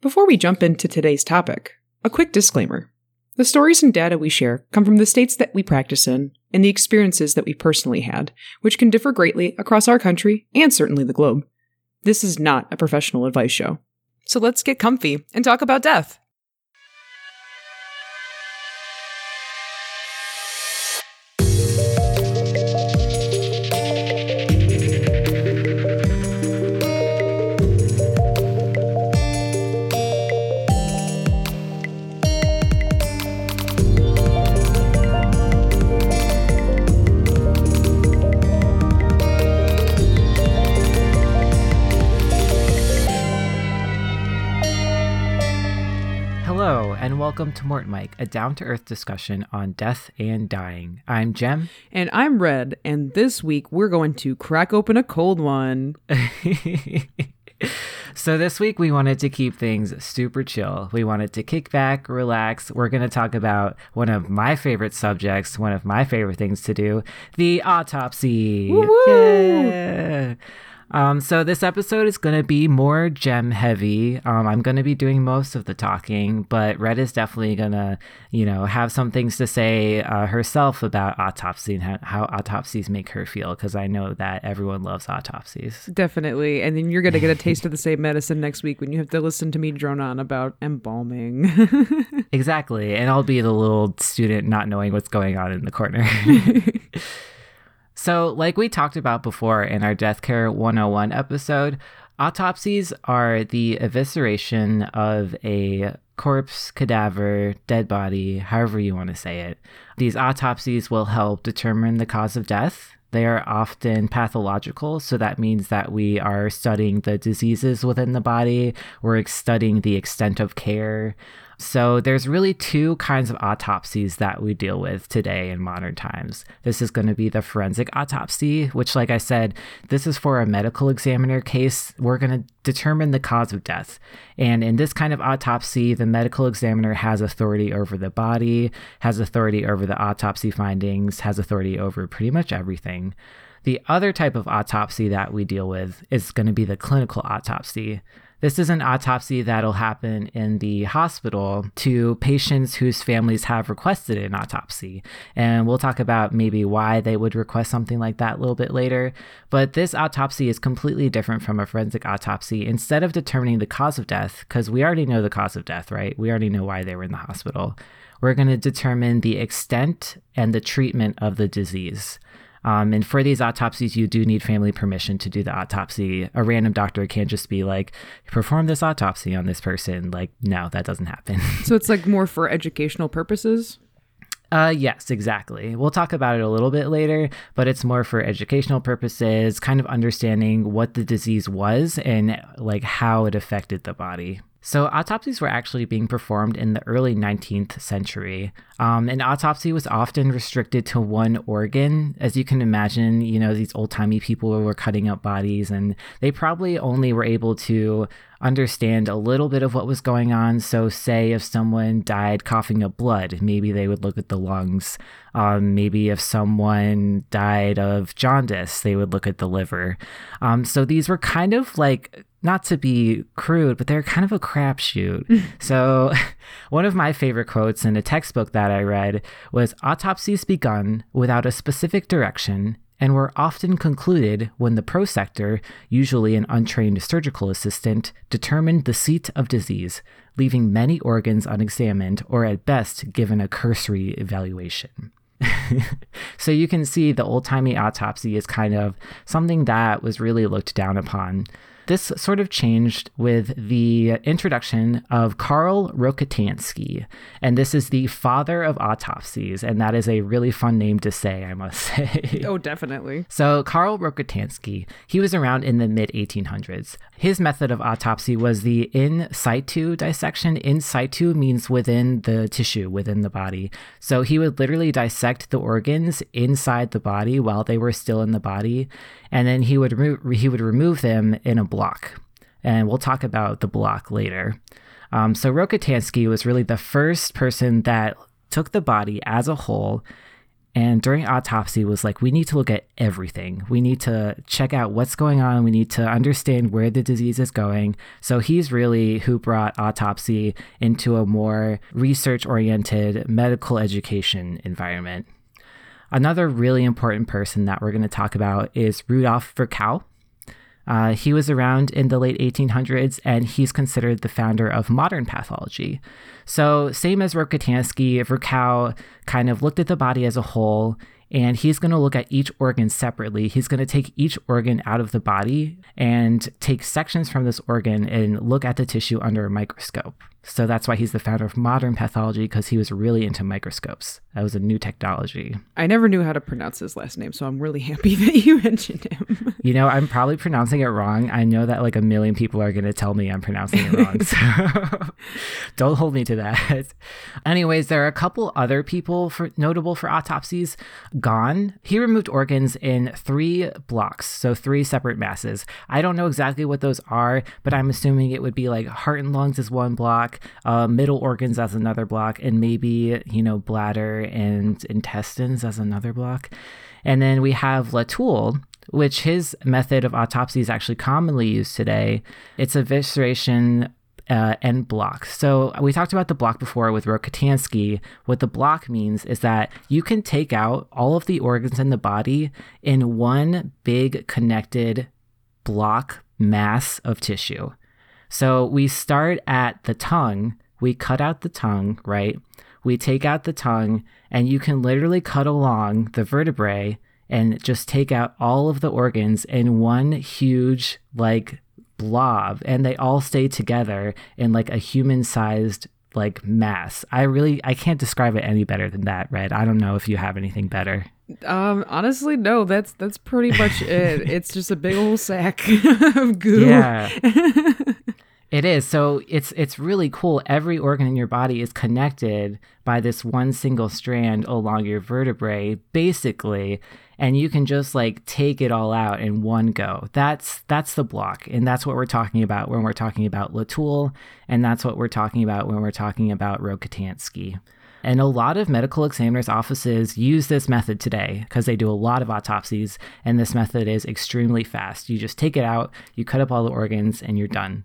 Before we jump into today's topic, a quick disclaimer. The stories and data we share come from the states that we practice in and the experiences that we personally had, which can differ greatly across our country and certainly the globe. This is not a professional advice show. So let's get comfy and talk about death. Welcome to Mort Mike, a down to earth discussion on death and dying. I'm Jem. And I'm Red, and this week we're going to crack open a cold one. so, this week we wanted to keep things super chill. We wanted to kick back, relax. We're going to talk about one of my favorite subjects, one of my favorite things to do the autopsy. Woo-woo! Yeah. Um, so this episode is going to be more Jem heavy. Um, I'm going to be doing most of the talking, but Red is definitely going to, you know, have some things to say uh, herself about autopsy and how, how autopsies make her feel, because I know that everyone loves autopsies. Definitely. And then you're going to get a taste of the same medicine next week when you have to listen to me drone on about embalming. exactly. And I'll be the little student not knowing what's going on in the corner. So, like we talked about before in our Death Care 101 episode, autopsies are the evisceration of a corpse, cadaver, dead body, however you want to say it. These autopsies will help determine the cause of death. They are often pathological, so that means that we are studying the diseases within the body, we're studying the extent of care. So there's really two kinds of autopsies that we deal with today in modern times. This is going to be the forensic autopsy, which like I said, this is for a medical examiner case. We're going to determine the cause of death. And in this kind of autopsy, the medical examiner has authority over the body, has authority over the autopsy findings, has authority over pretty much everything. The other type of autopsy that we deal with is going to be the clinical autopsy. This is an autopsy that'll happen in the hospital to patients whose families have requested an autopsy. And we'll talk about maybe why they would request something like that a little bit later. But this autopsy is completely different from a forensic autopsy. Instead of determining the cause of death, because we already know the cause of death, right? We already know why they were in the hospital. We're going to determine the extent and the treatment of the disease. Um, and for these autopsies, you do need family permission to do the autopsy. A random doctor can't just be like, perform this autopsy on this person. Like, no, that doesn't happen. so it's like more for educational purposes? Uh, yes, exactly. We'll talk about it a little bit later, but it's more for educational purposes, kind of understanding what the disease was and like how it affected the body. So, autopsies were actually being performed in the early 19th century. Um, an autopsy was often restricted to one organ. As you can imagine, you know, these old timey people were cutting up bodies, and they probably only were able to understand a little bit of what was going on. So, say if someone died coughing up blood, maybe they would look at the lungs. Um, maybe if someone died of jaundice, they would look at the liver. Um, so, these were kind of like not to be crude, but they're kind of a crapshoot. so, one of my favorite quotes in a textbook that I read was Autopsies begun without a specific direction and were often concluded when the prosector, usually an untrained surgical assistant, determined the seat of disease, leaving many organs unexamined or at best given a cursory evaluation. so you can see the old timey autopsy is kind of something that was really looked down upon. This sort of changed with the introduction of Karl Rokitansky, and this is the father of autopsies, and that is a really fun name to say, I must say. Oh, definitely. So, Karl Rokitansky, he was around in the mid 1800s. His method of autopsy was the in situ dissection. In situ means within the tissue, within the body. So, he would literally dissect the organs inside the body while they were still in the body, and then he would he would remove them in a block. And we'll talk about the block later. Um, so Rokitansky was really the first person that took the body as a whole. And during autopsy was like we need to look at everything. We need to check out what's going on. We need to understand where the disease is going. So he's really who brought autopsy into a more research oriented medical education environment another really important person that we're going to talk about is rudolf virchow uh, he was around in the late 1800s and he's considered the founder of modern pathology. So, same as Rokitansky, Virchow kind of looked at the body as a whole and he's going to look at each organ separately. He's going to take each organ out of the body and take sections from this organ and look at the tissue under a microscope. So that's why he's the founder of modern pathology because he was really into microscopes. That was a new technology. I never knew how to pronounce his last name, so I'm really happy that you mentioned him. you know, I'm probably pronouncing it wrong. I know that like a million people are going to tell me I'm pronouncing it wrong. So don't hold me to that. Anyways, there are a couple other people for notable for autopsies. Ghon. he removed organs in three blocks, so three separate masses. I don't know exactly what those are, but I'm assuming it would be like heart and lungs is one block, uh, middle organs as another block, and maybe, you know, bladder and intestines as another block. And then we have Letulle, which his method of autopsy is actually commonly used today. It's evisceration uh, and block. So we talked about the block before with Rokitansky. What the block means is that you can take out all of the organs in the body in one big connected block mass of tissue. So we start at the tongue, we cut out the tongue, right? We take out the tongue, and you can literally cut along the vertebrae and just take out all of the organs in one huge, like, blob, and they all stay together in like a human sized like mass. I really I can't describe it any better than that, Red. I don't know if you have anything better. Um, honestly, no. That's that's pretty much it. It's just a big old sack of goo. Yeah. It is. So it's it's really cool. Every organ in your body is connected by this one single strand along your vertebrae, basically, and you can just like take it all out in one go. That's that's the block, and that's what we're talking about when we're talking about Letulle, and that's what we're talking about when we're talking about Rokitansky. And a lot of medical examiners' offices use this method today because they do a lot of autopsies, and this method is extremely fast. You just take it out, you cut up all the organs, and you're done.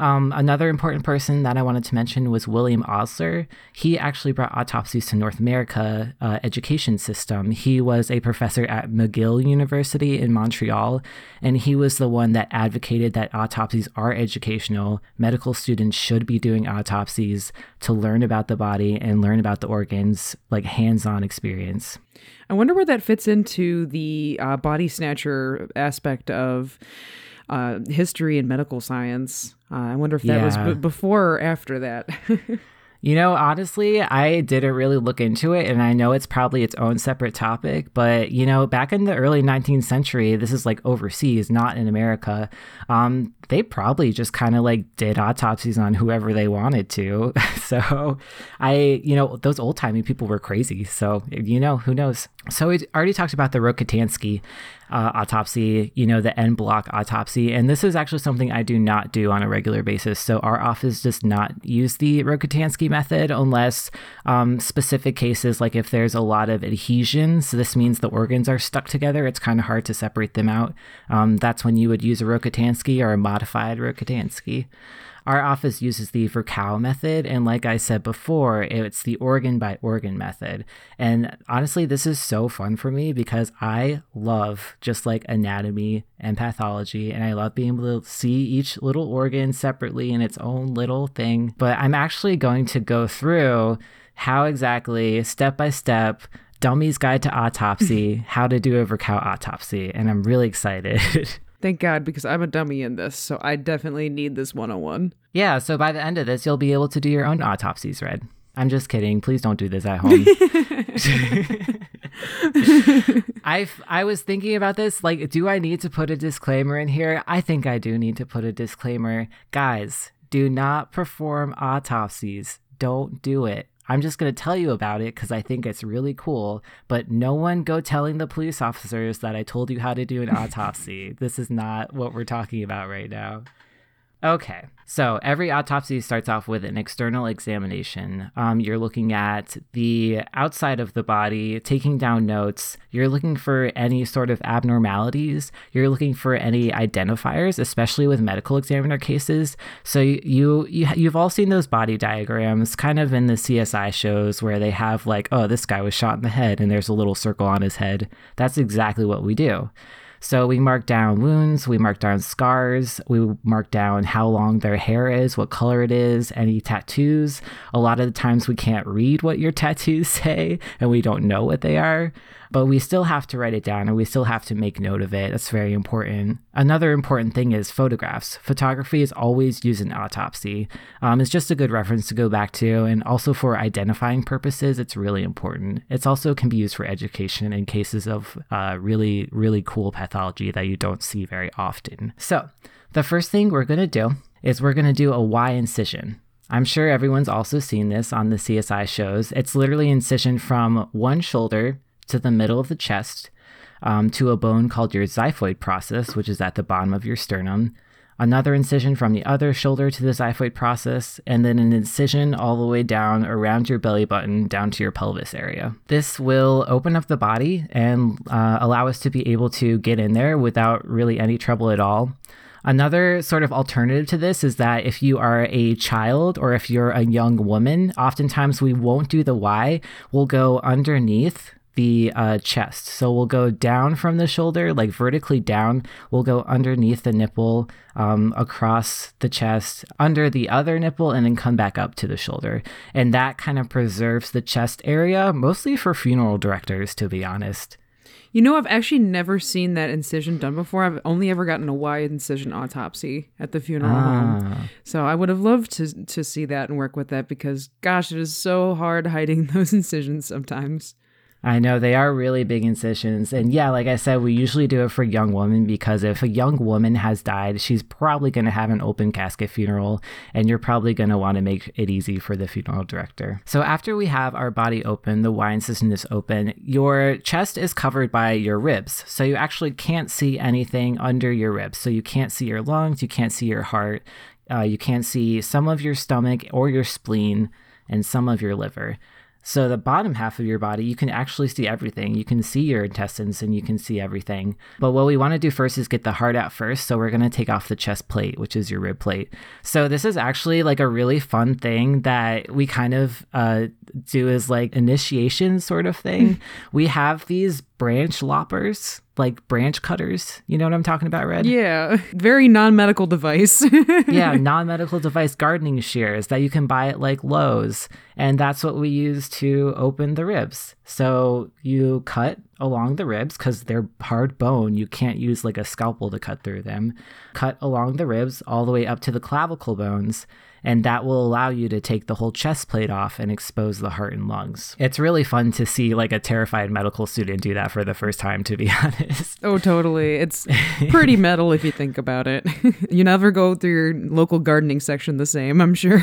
Um, another important person that I wanted to mention was William Osler. He actually brought autopsies to North America uh, education system. He was a professor at McGill University in Montreal, and he was the one that advocated that autopsies are educational. Medical students should be doing autopsies to learn about the body and learn about the organs, like hands-on experience. I wonder where that fits into the uh, body snatcher aspect of uh, history and medical science. Uh, I wonder if that yeah. was b- before or after that. You know, honestly, I didn't really look into it, and I know it's probably its own separate topic. But you know, back in the early 19th century, this is like overseas, not in America. Um, they probably just kind of like did autopsies on whoever they wanted to. so, I, you know, those old timey people were crazy. So, you know, who knows? So we already talked about the Rokitansky uh, autopsy, you know, the en bloc autopsy. And this is actually something I do not do on a regular basis. So our office does not use the Rokitansky method unless um, specific cases, like if there's a lot of adhesions, this means the organs are stuck together. It's kind of hard to separate them out. Um, that's when you would use a Rokitansky or a modified Rokitansky. Our office uses the Virchow method, and like I said before, it's the organ by organ method. And honestly, this is so fun for me because I love just like anatomy and pathology, and I love being able to see each little organ separately in its own little thing. But I'm actually going to go through how exactly, step by step, Dummy's Guide to Autopsy, how to do a Virchow autopsy, and I'm really excited. Thank God, because I'm a dummy in this, so I definitely need this 101. Yeah, so by the end of this, you'll be able to do your own autopsies, Red. I'm just kidding. Please don't do this at home. I I was thinking about this. Like, do I need to put a disclaimer in here? I think I do need to put a disclaimer. Guys, do not perform autopsies. Don't do it. I'm just going to tell you about it because I think it's really cool, but no one go telling the police officers that I told you how to do an autopsy. this is not what we're talking about right now. Okay. So every autopsy starts off with an external examination. Um, you're looking at the outside of the body, taking down notes. You're looking for any sort of abnormalities. You're looking for any identifiers, especially with medical examiner cases. So you, you you've all seen those body diagrams, kind of in the CSI shows where they have like, oh, this guy was shot in the head, and there's a little circle on his head. That's exactly what we do. So we mark down wounds, we mark down scars, we mark down how long their hair is, what color it is, any tattoos. A lot of the times we can't read what your tattoos say and we don't know what they are but we still have to write it down and we still have to make note of it. That's very important. Another important thing is photographs. Photography is always used in autopsy. Um, it's just a good reference to go back to, and also for identifying purposes, it's really important. It's also can be used for education in cases of uh, really, really cool pathology that you don't see very often. So, the first thing we're going to do is we're going to do a Y incision. I'm sure everyone's also seen this on the CSI shows. It's literally incision from one shoulder to the middle of the chest um, to a bone called your xiphoid process, which is at the bottom of your sternum. Another incision from the other shoulder to the xiphoid process, and then an incision all the way down around your belly button down to your pelvis area. This will open up the body and uh, allow us to be able to get in there without really any trouble at all. Another sort of alternative to this is that if you are a child or if you're a young woman, oftentimes we won't do the Y. We'll go underneath the uh, chest. So we'll go down from the shoulder, like vertically down. We'll go underneath the nipple, um, across the chest, under the other nipple, and then come back up to the shoulder. And that kind of preserves the chest area, mostly for funeral directors, to be honest. You know, I've actually never seen that incision done before. I've only ever gotten a Y incision autopsy at the funeral ah. home. So I would have loved to to see that and work with that because gosh, it is so hard hiding those incisions sometimes. I know they are really big incisions. And yeah, like I said, we usually do it for young women because if a young woman has died, she's probably going to have an open casket funeral, and you're probably going to want to make it easy for the funeral director. So after we have our body open, the Y incision is open, your chest is covered by your ribs. So you actually can't see anything under your ribs. So you can't see your lungs, you can't see your heart, uh, you can't see some of your stomach or your spleen and some of your liver. So the bottom half of your body, you can actually see everything. You can see your intestines and you can see everything. But what we want to do first is get the heart out first. So we're going to take off the chest plate, which is your rib plate. So this is actually like a really fun thing that we kind of uh, do as like initiation sort of thing. we have these branch loppers, like branch cutters. You know what I'm talking about, Red? Yeah. Very non medical device. yeah, non medical device gardening shears that you can buy at like Lowe's. And that's what we use to open the ribs. So you cut along the ribs because they're hard bone. You can't use like a scalpel to cut through them. Cut along the ribs all the way up to the clavicle bones and that will allow you to take the whole chest plate off and expose the heart and lungs. It's really fun to see like a terrified medical student do that for the first time, to be honest. Oh, totally. It's pretty metal if you think about it. you never go through your local gardening section the same, I'm sure.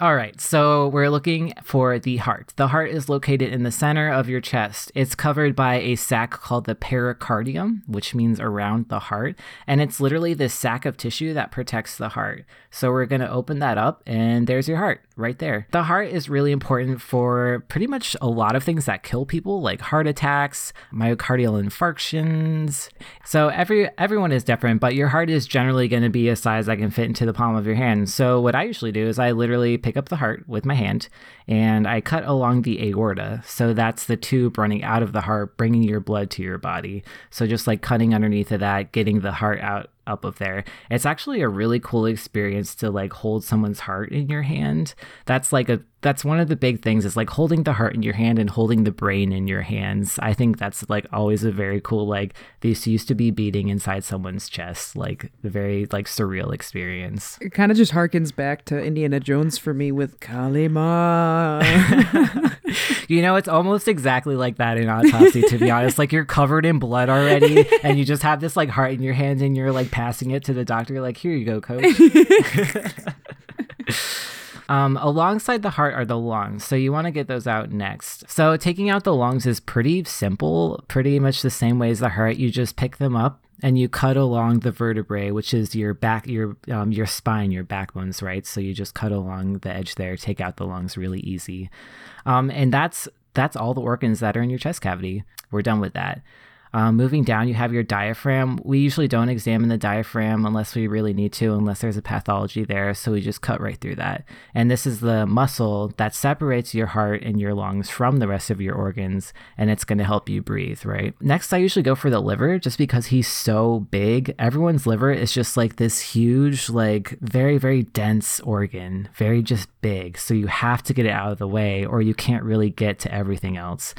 All right, so we're looking for the heart. The heart is located in the center of your chest. It's covered by a sac called the pericardium, which means around the heart. And it's literally this sac of tissue that protects the heart. So we're going to open that up, and there's your heart right there. The heart is really important for pretty much a lot of things that kill people, like heart attacks, myocardial infarctions. So every everyone is different, but your heart is generally going to be a size that can fit into the palm of your hand. So what I usually do is I literally pick up the heart with my hand and I cut along the aorta. So that's the tube running out of the heart, bringing your blood to your body. So just like cutting underneath of that, getting the heart out up of there. It's actually a really cool experience to like hold someone's heart in your hand. That's like a that's one of the big things is like holding the heart in your hand and holding the brain in your hands. I think that's like always a very cool like this used to be beating inside someone's chest, like a very like surreal experience. It kind of just harkens back to Indiana Jones for me with Kali Ma. you know, it's almost exactly like that in autopsy to be honest. Like you're covered in blood already and you just have this like heart in your hands and you're like passing it to the doctor like here you go, coach. Um, alongside the heart are the lungs, so you want to get those out next. So taking out the lungs is pretty simple, pretty much the same way as the heart. You just pick them up and you cut along the vertebrae, which is your back, your um, your spine, your backbones, right? So you just cut along the edge there, take out the lungs really easy, um, and that's that's all the organs that are in your chest cavity. We're done with that. Um, moving down, you have your diaphragm. We usually don't examine the diaphragm unless we really need to, unless there's a pathology there. So we just cut right through that. And this is the muscle that separates your heart and your lungs from the rest of your organs, and it's going to help you breathe, right? Next, I usually go for the liver just because he's so big. Everyone's liver is just like this huge, like very, very dense organ, very just big. So you have to get it out of the way, or you can't really get to everything else.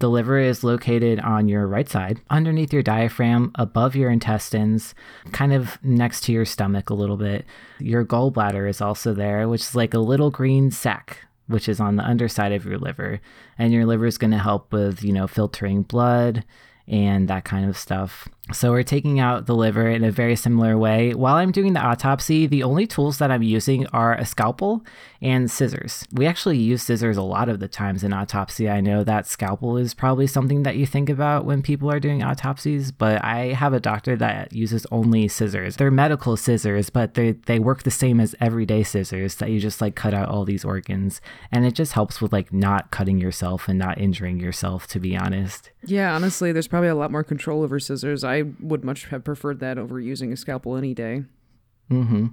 The liver is located on your right side, underneath your diaphragm, above your intestines, kind of next to your stomach a little bit. Your gallbladder is also there, which is like a little green sac which is on the underside of your liver. And your liver is going to help with, you know, filtering blood and that kind of stuff. So we're taking out the liver in a very similar way. While I'm doing the autopsy, the only tools that I'm using are a scalpel and scissors. We actually use scissors a lot of the times in autopsy. I know that scalpel is probably something that you think about when people are doing autopsies, but I have a doctor that uses only scissors. They're medical scissors, but they they work the same as everyday scissors that you just like cut out all these organs, and it just helps with like not cutting yourself and not injuring yourself to be honest. Yeah, honestly, there's probably a lot more control over scissors. I would much have preferred that over using a scalpel any day. Mm-hmm.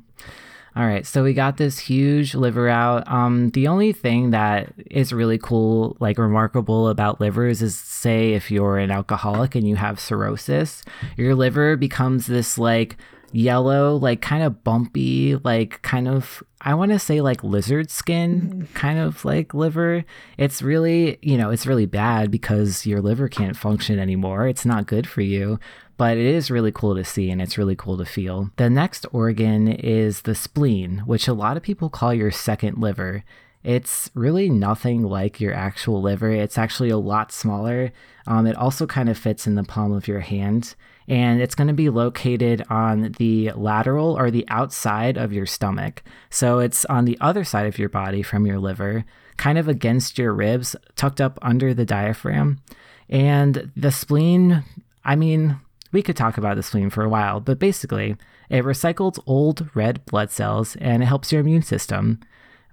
All right, so we got this huge liver out. Um, the only thing that is really cool, like remarkable about livers is say if you're an alcoholic and you have cirrhosis, your liver becomes this like yellow, like kind of bumpy, like kind of, I want to say like lizard skin mm-hmm. kind of like liver. It's really, you know, it's really bad because your liver can't function anymore. It's not good for you, but it is really cool to see and it's really cool to feel. The next organ is the spleen, which a lot of people call your second liver. It's really nothing like your actual liver. It's actually a lot smaller. Um, it also kind of fits in the palm of your hand and it's going to be located on the lateral or the outside of your stomach. So it's on the other side of your body from your liver, kind of against your ribs, tucked up under the diaphragm. And the spleen, I mean, we could talk about the spleen for a while, but basically, it recycles old red blood cells and it helps your immune system.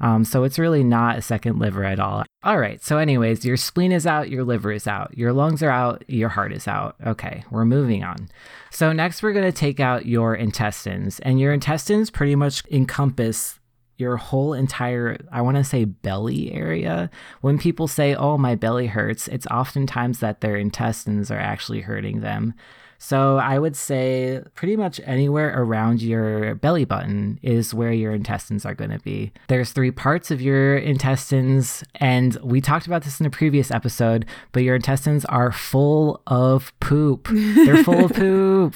Um, so it's really not a second liver at all. All right. So, anyways, your spleen is out, your liver is out, your lungs are out, your heart is out. Okay, we're moving on. So, next, we're going to take out your intestines, and your intestines pretty much encompass your whole entire, I want to say, belly area. When people say, Oh, my belly hurts, it's oftentimes that their intestines are actually hurting them. So I would say pretty much anywhere around your belly button is where your intestines are going to be. There's three parts of your intestines, and we talked about this in a previous episode, but your intestines are full of poop. They're full of poop.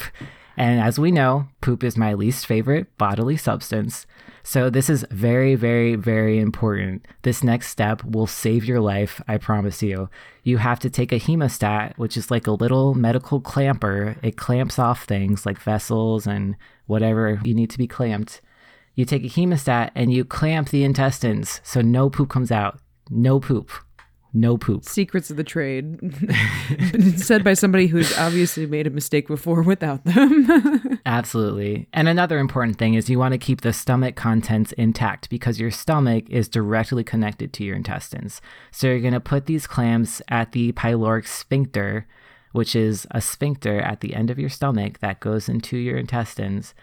And as we know, poop is my least favorite bodily substance. So, this is very, very, very important. This next step will save your life, I promise you. You have to take a hemostat, which is like a little medical clamper. It clamps off things like vessels and whatever you need to be clamped. You take a hemostat and you clamp the intestines so no poop comes out. No poop no poop. Secrets of the trade. said by somebody who's obviously made a mistake before without them. Absolutely. And another important thing is you want to keep the stomach contents intact because your stomach is directly connected to your intestines. So you're going to put these clamps at the pyloric sphincter, which is a sphincter at the end of your stomach that goes into your intestines.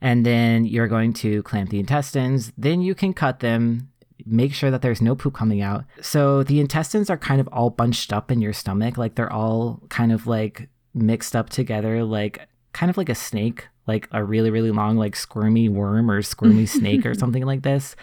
And then you're going to clamp the intestines. Then you can cut them make sure that there's no poop coming out. So the intestines are kind of all bunched up in your stomach, like they're all kind of like mixed up together, like kind of like a snake, like a really, really long, like squirmy worm or squirmy snake or something like this.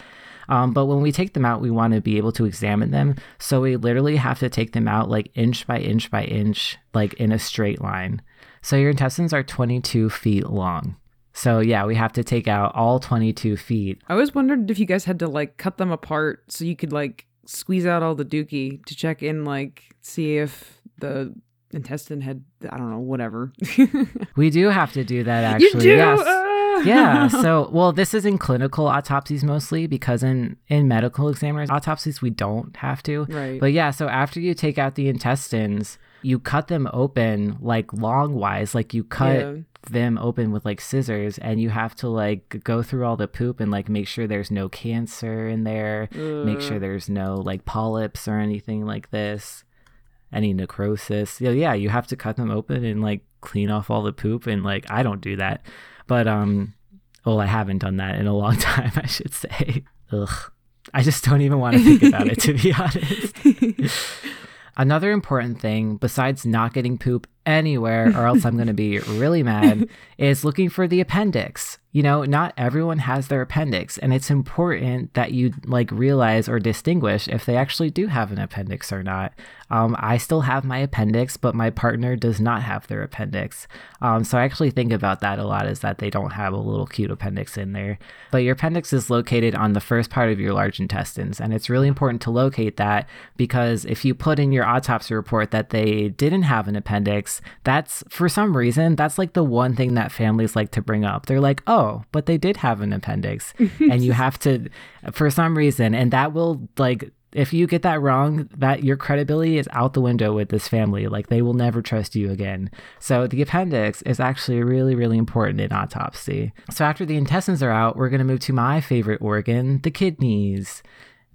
Um, but when we take them out, we want to be able to examine them. So we literally have to take them out like inch by inch by inch, like in a straight line. So your intestines are 22 feet long. So yeah, we have to take out all 22 feet. I always wondered if you guys had to like cut them apart so you could like squeeze out all the dookie to check in, like see if the intestine had I don't know whatever. we do have to do that actually. You do? Yes. Uh. yeah. So well, this is in clinical autopsies mostly because in in medical examiners autopsies we don't have to. Right. But yeah, so after you take out the intestines, you cut them open like longwise, like you cut. Yeah them open with like scissors and you have to like go through all the poop and like make sure there's no cancer in there, make sure there's no like polyps or anything like this, any necrosis. Yeah, yeah, you have to cut them open and like clean off all the poop and like I don't do that. But um well, I haven't done that in a long time, I should say. Ugh. I just don't even want to think about it to be honest. Another important thing, besides not getting poop anywhere, or else I'm going to be really mad, is looking for the appendix. You know, not everyone has their appendix, and it's important that you like realize or distinguish if they actually do have an appendix or not. Um, I still have my appendix, but my partner does not have their appendix. Um, so I actually think about that a lot is that they don't have a little cute appendix in there. But your appendix is located on the first part of your large intestines, and it's really important to locate that because if you put in your autopsy report that they didn't have an appendix, that's for some reason, that's like the one thing that families like to bring up. They're like, oh, Oh, but they did have an appendix. and you have to, for some reason, and that will like, if you get that wrong, that your credibility is out the window with this family. Like they will never trust you again. So the appendix is actually really, really important in autopsy. So after the intestines are out, we're going to move to my favorite organ, the kidneys.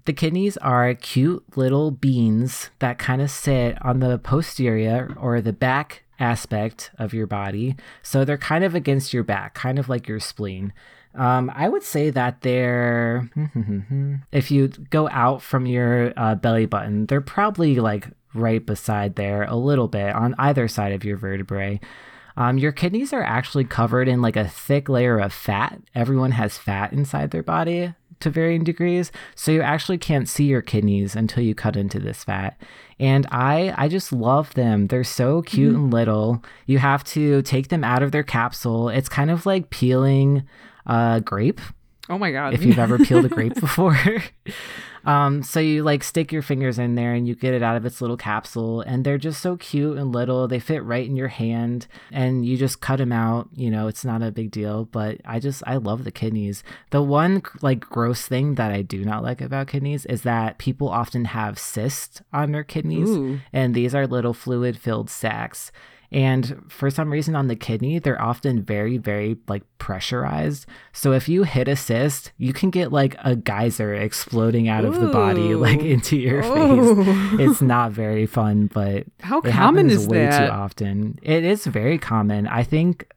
The kidneys are cute little beans that kind of sit on the posterior or the back aspect of your body. So they're kind of against your back, kind of like your spleen. Um, I would say that they're, if you go out from your uh, belly button, they're probably like right beside there a little bit on either side of your vertebrae. Um, your kidneys are actually covered in like a thick layer of fat. Everyone has fat inside their body to varying degrees, so you actually can't see your kidneys until you cut into this fat. And I I just love them. They're so cute mm-hmm. and little. You have to take them out of their capsule. It's kind of like peeling a grape. Oh my god. If you've ever peeled a grape before. Um, so you like stick your fingers in there and you get it out of its little capsule, and they're just so cute and little. They fit right in your hand, and you just cut them out. You know, it's not a big deal, but I just I love the kidneys. The one like gross thing that I do not like about kidneys is that people often have cysts on their kidneys, Ooh. and these are little fluid filled sacs. And for some reason on the kidney, they're often very, very like pressurized. So if you hit a cyst, you can get like a geyser exploding out Ooh. of the body, like into your Ooh. face. It's not very fun, but how common is way that? too often. It is very common. I think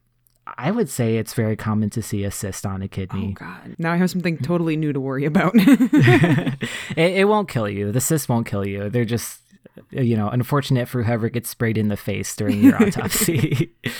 I would say it's very common to see a cyst on a kidney. Oh God! Now I have something totally new to worry about. it, it, won't kill you. The cyst won't kill you. They're just you know, unfortunate for whoever gets sprayed in the face during your autopsy.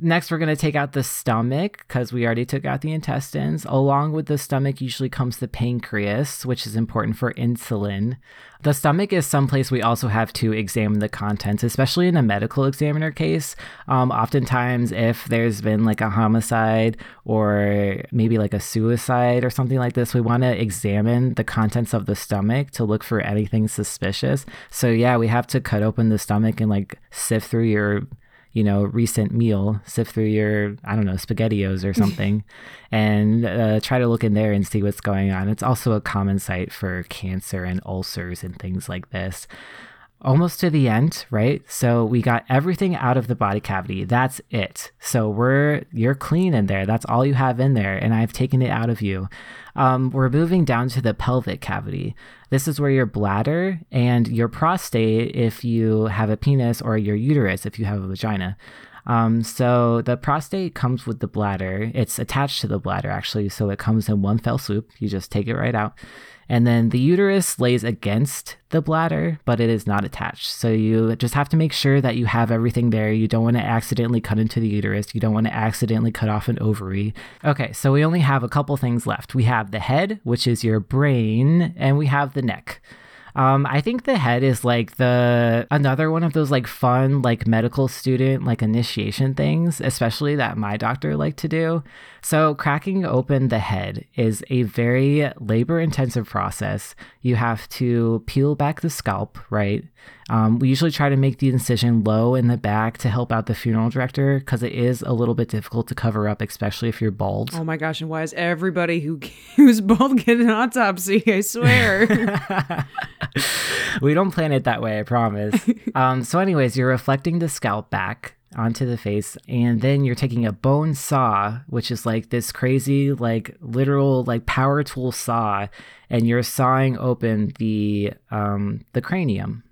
Next, we're going to take out the stomach because we already took out the intestines. Along with the stomach, usually comes the pancreas, which is important for insulin. The stomach is someplace we also have to examine the contents, especially in a medical examiner case. Um, oftentimes, if there's been like a homicide or maybe like a suicide or something like this, we want to examine the contents of the stomach to look for anything suspicious. So, yeah, we have to cut open the stomach and like sift through your you know, recent meal, sift through your, I don't know, SpaghettiOs or something, and uh, try to look in there and see what's going on. It's also a common site for cancer and ulcers and things like this. Almost to the end, right? So we got everything out of the body cavity. That's it. So we're you're clean in there. That's all you have in there, and I've taken it out of you. Um, we're moving down to the pelvic cavity. This is where your bladder and your prostate, if you have a penis, or your uterus, if you have a vagina. Um, so the prostate comes with the bladder. It's attached to the bladder, actually. So it comes in one fell swoop. You just take it right out. And then the uterus lays against the bladder, but it is not attached. So you just have to make sure that you have everything there. You don't want to accidentally cut into the uterus. You don't want to accidentally cut off an ovary. Okay, so we only have a couple things left. We have the head, which is your brain, and we have the neck. Um, I think the head is like the another one of those like fun like medical student like initiation things, especially that my doctor liked to do. So cracking open the head is a very labor intensive process. You have to peel back the scalp, right? Um, we usually try to make the incision low in the back to help out the funeral director because it is a little bit difficult to cover up, especially if you're bald. Oh my gosh! And why is everybody who who's bald get an autopsy? I swear. we don't plan it that way. I promise. um, so, anyways, you're reflecting the scalp back onto the face and then you're taking a bone saw which is like this crazy like literal like power tool saw and you're sawing open the um the cranium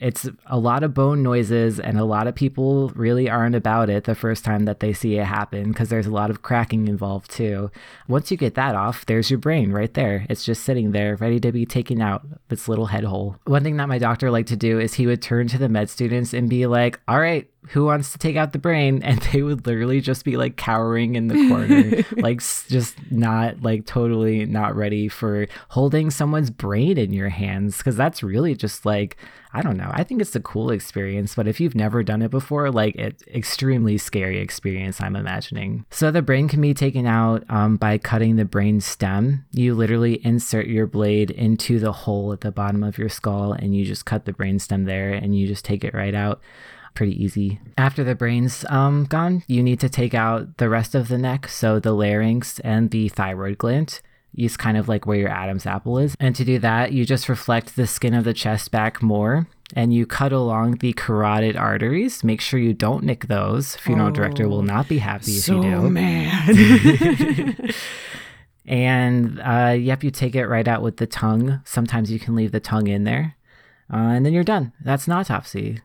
it's a lot of bone noises and a lot of people really aren't about it the first time that they see it happen because there's a lot of cracking involved too. Once you get that off there's your brain right there. It's just sitting there ready to be taken out of its little head hole. One thing that my doctor liked to do is he would turn to the med students and be like all right who wants to take out the brain? And they would literally just be like cowering in the corner like just not like totally not ready for holding someone's brain in your hands. Because that's really just like i don't know. I think it's a cool experience but if you've never done it before like it's extremely scary experience i'm imagining. So the brain can be taken out um, by cutting the brain stem. You literally insert your blade into the hole at the bottom of your skull and you just cut the brain stem there and you just take it right out pretty easy. After the brain's um, gone, you need to take out the rest of the neck, so the larynx and the thyroid gland. Is kind of like where your Adam's apple is. And to do that, you just reflect the skin of the chest back more and you cut along the carotid arteries. Make sure you don't nick those. Funeral oh, director will not be happy if so you do. mad. and uh, yep, you take it right out with the tongue. Sometimes you can leave the tongue in there. Uh, and then you're done. That's an autopsy.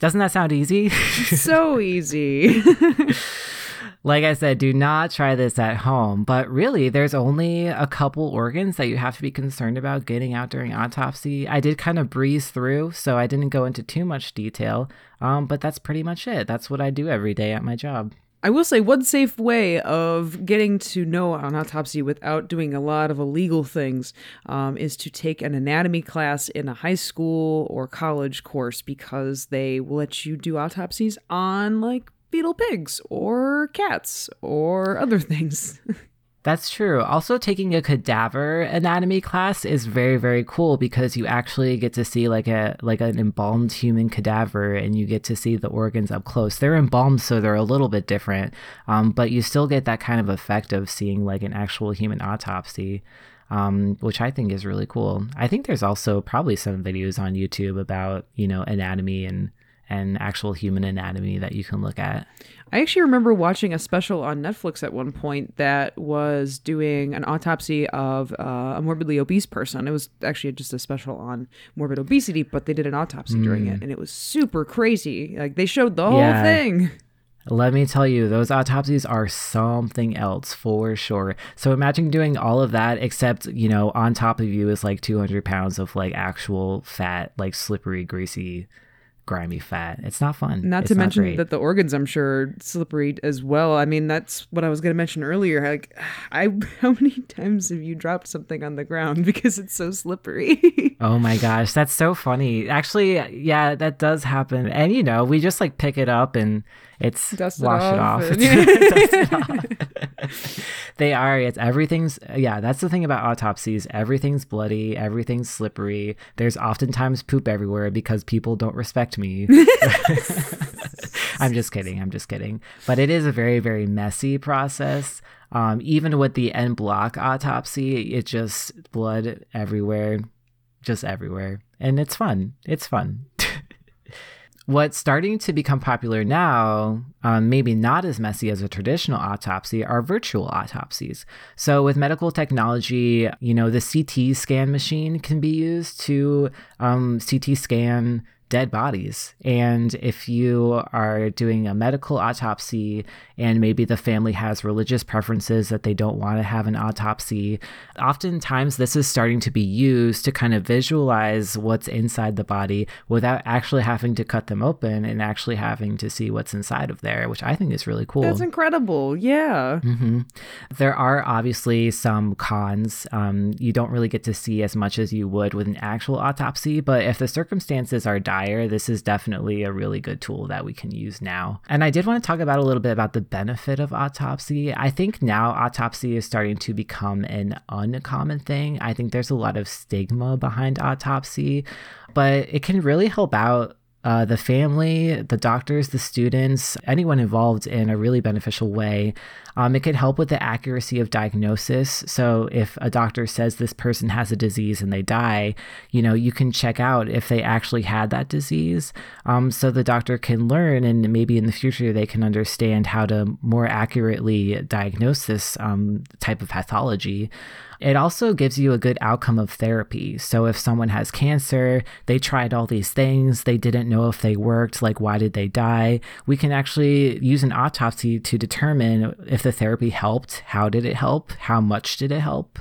Doesn't that sound easy? so easy. like I said, do not try this at home. But really, there's only a couple organs that you have to be concerned about getting out during autopsy. I did kind of breeze through, so I didn't go into too much detail. Um, but that's pretty much it. That's what I do every day at my job. I will say one safe way of getting to know an autopsy without doing a lot of illegal things um, is to take an anatomy class in a high school or college course because they will let you do autopsies on like fetal pigs or cats or other things. That's true. Also, taking a cadaver anatomy class is very, very cool because you actually get to see like a like an embalmed human cadaver, and you get to see the organs up close. They're embalmed, so they're a little bit different, um, but you still get that kind of effect of seeing like an actual human autopsy. Um, which I think is really cool. I think there's also probably some videos on YouTube about you know anatomy and and actual human anatomy that you can look at. I actually remember watching a special on Netflix at one point that was doing an autopsy of uh, a morbidly obese person. It was actually just a special on morbid obesity, but they did an autopsy mm. during it, hmm. and it was super crazy. Like they showed the whole yeah. thing. Let me tell you, those autopsies are something else for sure. So imagine doing all of that, except, you know, on top of you is like 200 pounds of like actual fat, like slippery, greasy grimy fat. It's not fun. Not it's to not mention great. that the organs, I'm sure, slippery as well. I mean, that's what I was going to mention earlier. Like, I how many times have you dropped something on the ground because it's so slippery? oh my gosh, that's so funny. Actually, yeah, that does happen. And you know, we just like pick it up and it's Dust wash it off. It off. it off. they are. It's everything's. Yeah, that's the thing about autopsies. Everything's bloody. Everything's slippery. There's oftentimes poop everywhere because people don't respect me. I'm just kidding. I'm just kidding. But it is a very, very messy process. Um, even with the end block autopsy, it just blood everywhere, just everywhere, and it's fun. It's fun. What's starting to become popular now, um, maybe not as messy as a traditional autopsy, are virtual autopsies. So, with medical technology, you know, the CT scan machine can be used to um, CT scan dead bodies. And if you are doing a medical autopsy and maybe the family has religious preferences that they don't want to have an autopsy, oftentimes this is starting to be used to kind of visualize what's inside the body without actually having to cut them open and actually having to see what's inside of there, which I think is really cool. That's incredible. Yeah. Mm-hmm. There are obviously some cons. Um, you don't really get to see as much as you would with an actual autopsy, but if the circumstances are dire, this is definitely a really good tool that we can use now. And I did want to talk about a little bit about the benefit of autopsy. I think now autopsy is starting to become an uncommon thing. I think there's a lot of stigma behind autopsy, but it can really help out uh, the family, the doctors, the students, anyone involved in a really beneficial way. Um, it could help with the accuracy of diagnosis. So if a doctor says this person has a disease and they die, you know, you can check out if they actually had that disease. Um, so the doctor can learn and maybe in the future they can understand how to more accurately diagnose this um, type of pathology. It also gives you a good outcome of therapy. So if someone has cancer, they tried all these things, they didn't know if they worked, like why did they die? We can actually use an autopsy to determine if the therapy helped, how did it help, how much did it help.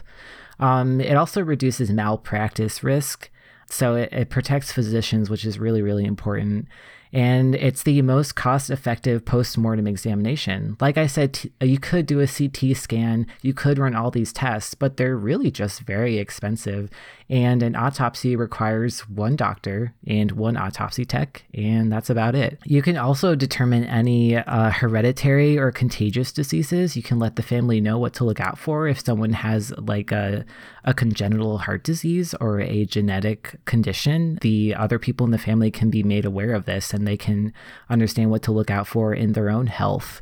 Um, it also reduces malpractice risk. So it, it protects physicians, which is really, really important and it's the most cost effective post mortem examination. Like I said, t- you could do a CT scan, you could run all these tests, but they're really just very expensive. And an autopsy requires one doctor and one autopsy tech, and that's about it. You can also determine any uh, hereditary or contagious diseases. You can let the family know what to look out for if someone has like a, a congenital heart disease or a genetic condition. The other people in the family can be made aware of this and they can understand what to look out for in their own health.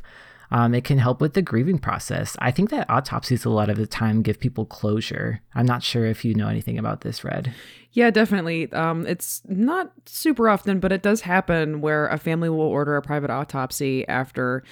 Um, it can help with the grieving process. I think that autopsies a lot of the time give people closure. I'm not sure if you know anything about this, Red. Yeah, definitely. Um, it's not super often, but it does happen where a family will order a private autopsy after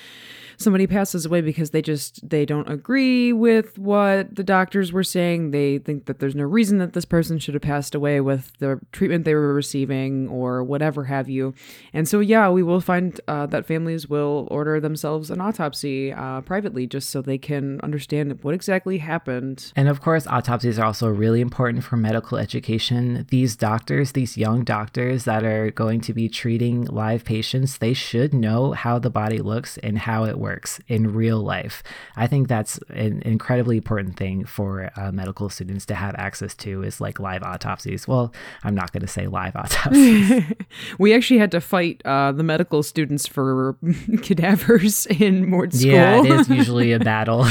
somebody passes away because they just they don't agree with what the doctors were saying. They think that there's no reason that this person should have passed away with the treatment they were receiving or whatever have you. And so yeah, we will find uh, that families will order themselves an autopsy uh, privately just so they can understand what exactly happened. And of course, autopsies are also really important for medical education. These doctors, these young doctors that are going to be treating live patients, they should know how the body looks and how it works in real life. I think that's an incredibly important thing for uh, medical students to have access to is like live autopsies. Well, I'm not going to say live autopsies. we actually had to fight uh, the medical students for cadavers in Mort School. Yeah, it is usually a battle.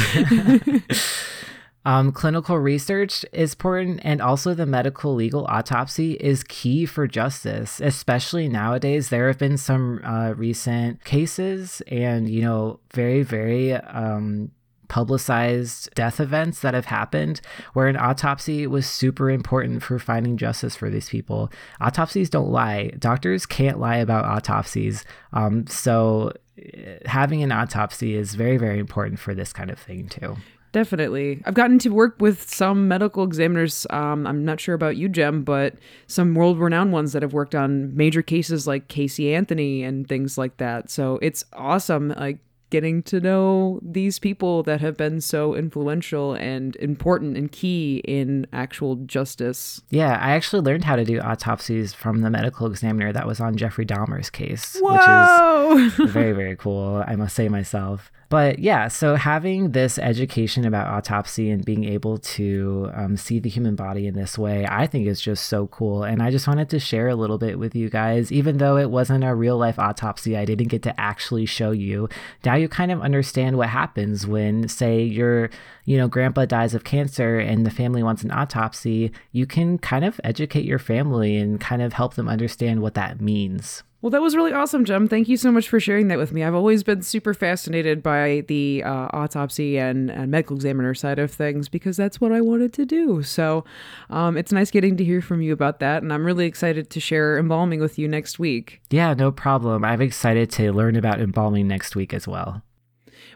Um, clinical research is important, and also the medical legal autopsy is key for justice, especially nowadays. There have been some uh, recent cases and, you know, very, very um, publicized death events that have happened where an autopsy was super important for finding justice for these people. Autopsies don't lie. Doctors can't lie about autopsies. Um, so eh, having an autopsy is very, very important for this kind of thing, too. Definitely. I've gotten to work with some medical examiners. Um, I'm not sure about you, Jem, but some world renowned ones that have worked on major cases like Casey Anthony and things like that. So it's awesome, like getting to know these people that have been so influential and important and key in actual justice. Yeah, I actually learned how to do autopsies from the medical examiner that was on Jeffrey Dahmer's case, Whoa! which is very, very cool, I must say myself. But yeah, so having this education about autopsy and being able to um, see the human body in this way, I think is just so cool. And I just wanted to share a little bit with you guys, even though it wasn't a real life autopsy, I didn't get to actually show you. Now you kind of understand what happens when, say, your, you know, grandpa dies of cancer and the family wants an autopsy. You can kind of educate your family and kind of help them understand what that means. Well, that was really awesome, Jem. Thank you so much for sharing that with me. I've always been super fascinated by the uh, autopsy and, and, medical examiner side of things because that's what I wanted to do. So um, it's nice getting to hear from you about that. And I'm really excited to share embalming with you next week. Yeah, no problem. I'm excited to learn about embalming next week as well.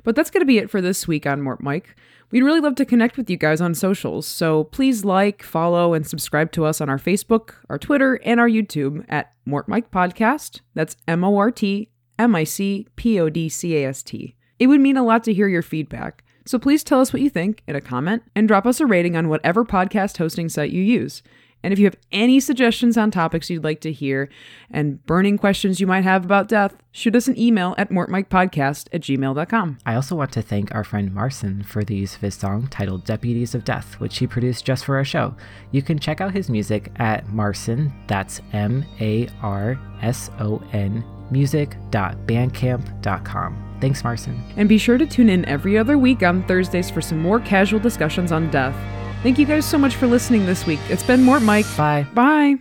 But that's going to be it for this week on Mort Mic. We'd really love to connect with you guys on socials, so please like, follow, and subscribe to us on our Facebook, our Twitter, and our YouTube at Mort Mic Podcast. That's M O R T M I C P O D C A S T. It would mean a lot to hear your feedback, so please tell us what you think in a comment and drop us a rating on whatever podcast hosting site you use. And if you have any suggestions on topics you'd like to hear and burning questions you might have about death, shoot us an email at mortmicpodcast at gmail.com. I also want to thank our friend Marson for the use of his song titled Deputies of Death, which he produced just for our show. You can check out his music at Marson, that's M A R S O N, music.bandcamp.com. Thanks, Marson. And be sure to tune in every other week on Thursdays for some more casual discussions on death. Thank you guys so much for listening this week. It's been Mort Mic. Bye. Bye.